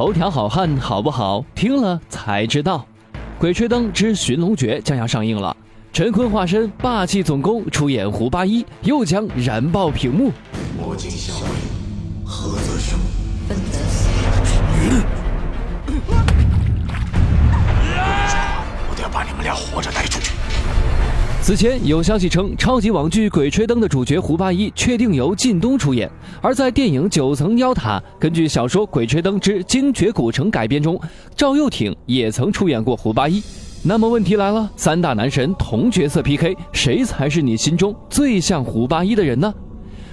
头条好汉好不好？听了才知道。《鬼吹灯之寻龙诀》将要上映了，陈坤化身霸气总攻出演胡八一，又将燃爆屏幕。魔镜相位，何则生？分得死。我得把你们俩活着带出去。此前有消息称，超级网剧《鬼吹灯》的主角胡八一确定由靳东出演。而在电影《九层妖塔》根据小说《鬼吹灯之精绝古城》改编中，赵又廷也曾出演过胡八一。那么问题来了，三大男神同角色 PK，谁才是你心中最像胡八一的人呢？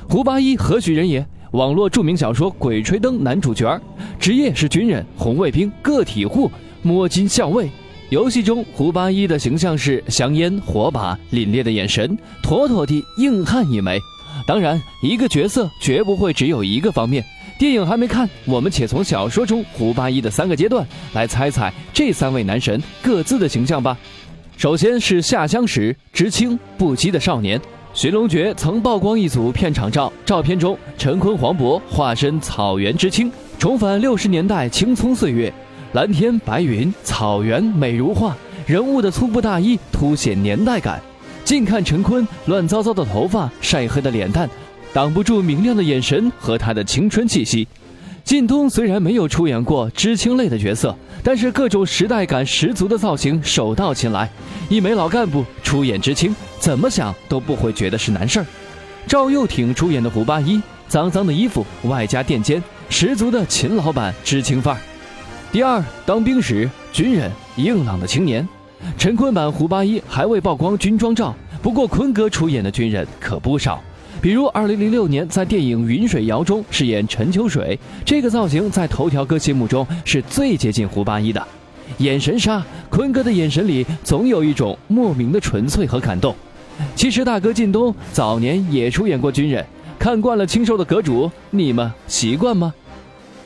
胡八一何许人也？网络著名小说《鬼吹灯》男主角，职业是军人、红卫兵、个体户、摸金校尉。游戏中，胡八一的形象是香烟、火把、凛冽的眼神，妥妥的硬汉一枚。当然，一个角色绝不会只有一个方面。电影还没看，我们且从小说中胡八一的三个阶段来猜猜这三位男神各自的形象吧。首先是下乡时知青不羁的少年，《寻龙诀》曾曝光一组片场照，照片中陈坤、黄渤化身草原知青，重返六十年代青葱岁月。蓝天白云，草原美如画，人物的粗布大衣凸显年代感。近看陈坤乱糟糟的头发，晒黑的脸蛋，挡不住明亮的眼神和他的青春气息。靳东虽然没有出演过知青类的角色，但是各种时代感十足的造型手到擒来。一枚老干部出演知青，怎么想都不会觉得是难事儿。赵又廷出演的胡八一，脏脏的衣服外加垫肩，十足的秦老板知青范儿。第二，当兵时军人硬朗的青年，陈坤版胡八一还未曝光军装照，不过坤哥出演的军人可不少，比如2006年在电影《云水谣》中饰演陈秋水，这个造型在头条哥心目中是最接近胡八一的，眼神杀，坤哥的眼神里总有一种莫名的纯粹和感动。其实大哥靳东早年也出演过军人，看惯了清瘦的阁主，你们习惯吗？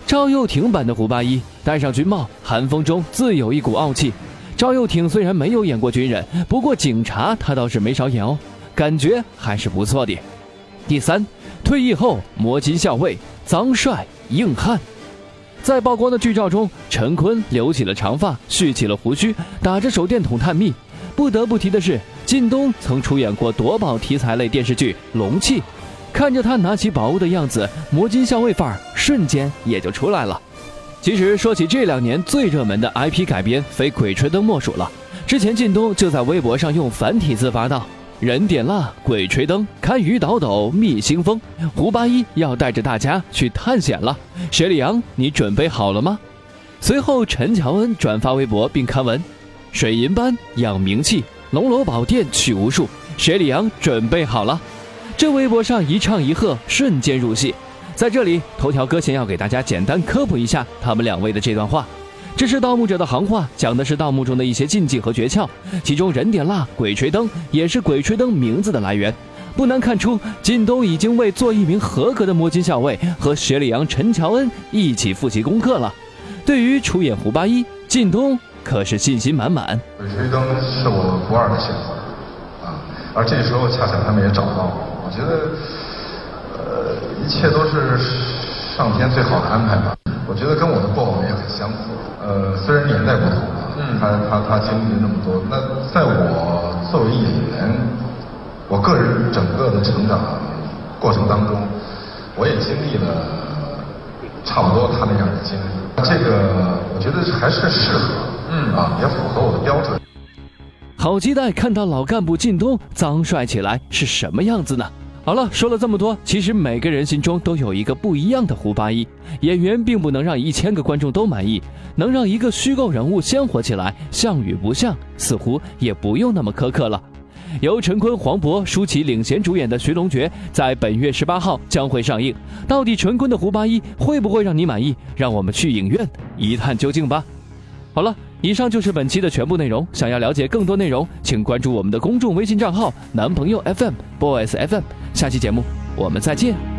赵又廷版的胡八一戴上军帽，寒风中自有一股傲气。赵又廷虽然没有演过军人，不过警察他倒是没少演哦，感觉还是不错的。第三，退役后摸金校尉，脏帅硬汉。在曝光的剧照中，陈坤留起了长发，蓄起了胡须，打着手电筒探秘。不得不提的是，靳东曾出演过夺宝题材类电视剧《龙气》。看着他拿起宝物的样子，魔金校尉范儿瞬间也就出来了。其实说起这两年最热门的 IP 改编，非《鬼吹灯》莫属了。之前靳东就在微博上用繁体字发道：“人点蜡，鬼吹灯，堪舆倒斗觅新风。胡八一要带着大家去探险了，雪里阳，你准备好了吗？”随后，陈乔恩转发微博并刊文：“水银般养名气，龙罗宝殿取无数，雪里阳准备好了。”这微博上一唱一和，瞬间入戏。在这里，头条哥先要给大家简单科普一下他们两位的这段话。这是盗墓者的行话，讲的是盗墓中的一些禁忌和诀窍。其中，人点蜡，鬼吹灯，也是鬼吹灯名字的来源。不难看出，靳东已经为做一名合格的摸金校尉，和雪里阳、陈乔恩一起复习功课了。对于出演胡八一，靳东可是信心满满。鬼吹灯是我不二的选择啊，而这时候恰巧他们也找到我。我觉得，呃，一切都是上天最好的安排吧。我觉得跟我的过往也很相似。呃，虽然年代不同嗯，他他他经历了那么多。那在我作为演员，我个人整个的成长过程当中，我也经历了差不多他那样的经历。这个我觉得还是适合，嗯啊，也符合我的标准。好期待看到老干部靳东脏帅起来是什么样子呢？好了，说了这么多，其实每个人心中都有一个不一样的胡八一。演员并不能让一千个观众都满意，能让一个虚构人物鲜活起来，像与不像，似乎也不用那么苛刻了。由陈坤、黄渤、舒淇领衔主演的《寻龙诀》在本月十八号将会上映。到底陈坤的胡八一会不会让你满意？让我们去影院一探究竟吧。好了，以上就是本期的全部内容。想要了解更多内容，请关注我们的公众微信账号“男朋友 FM Boys FM”。下期节目我们再见。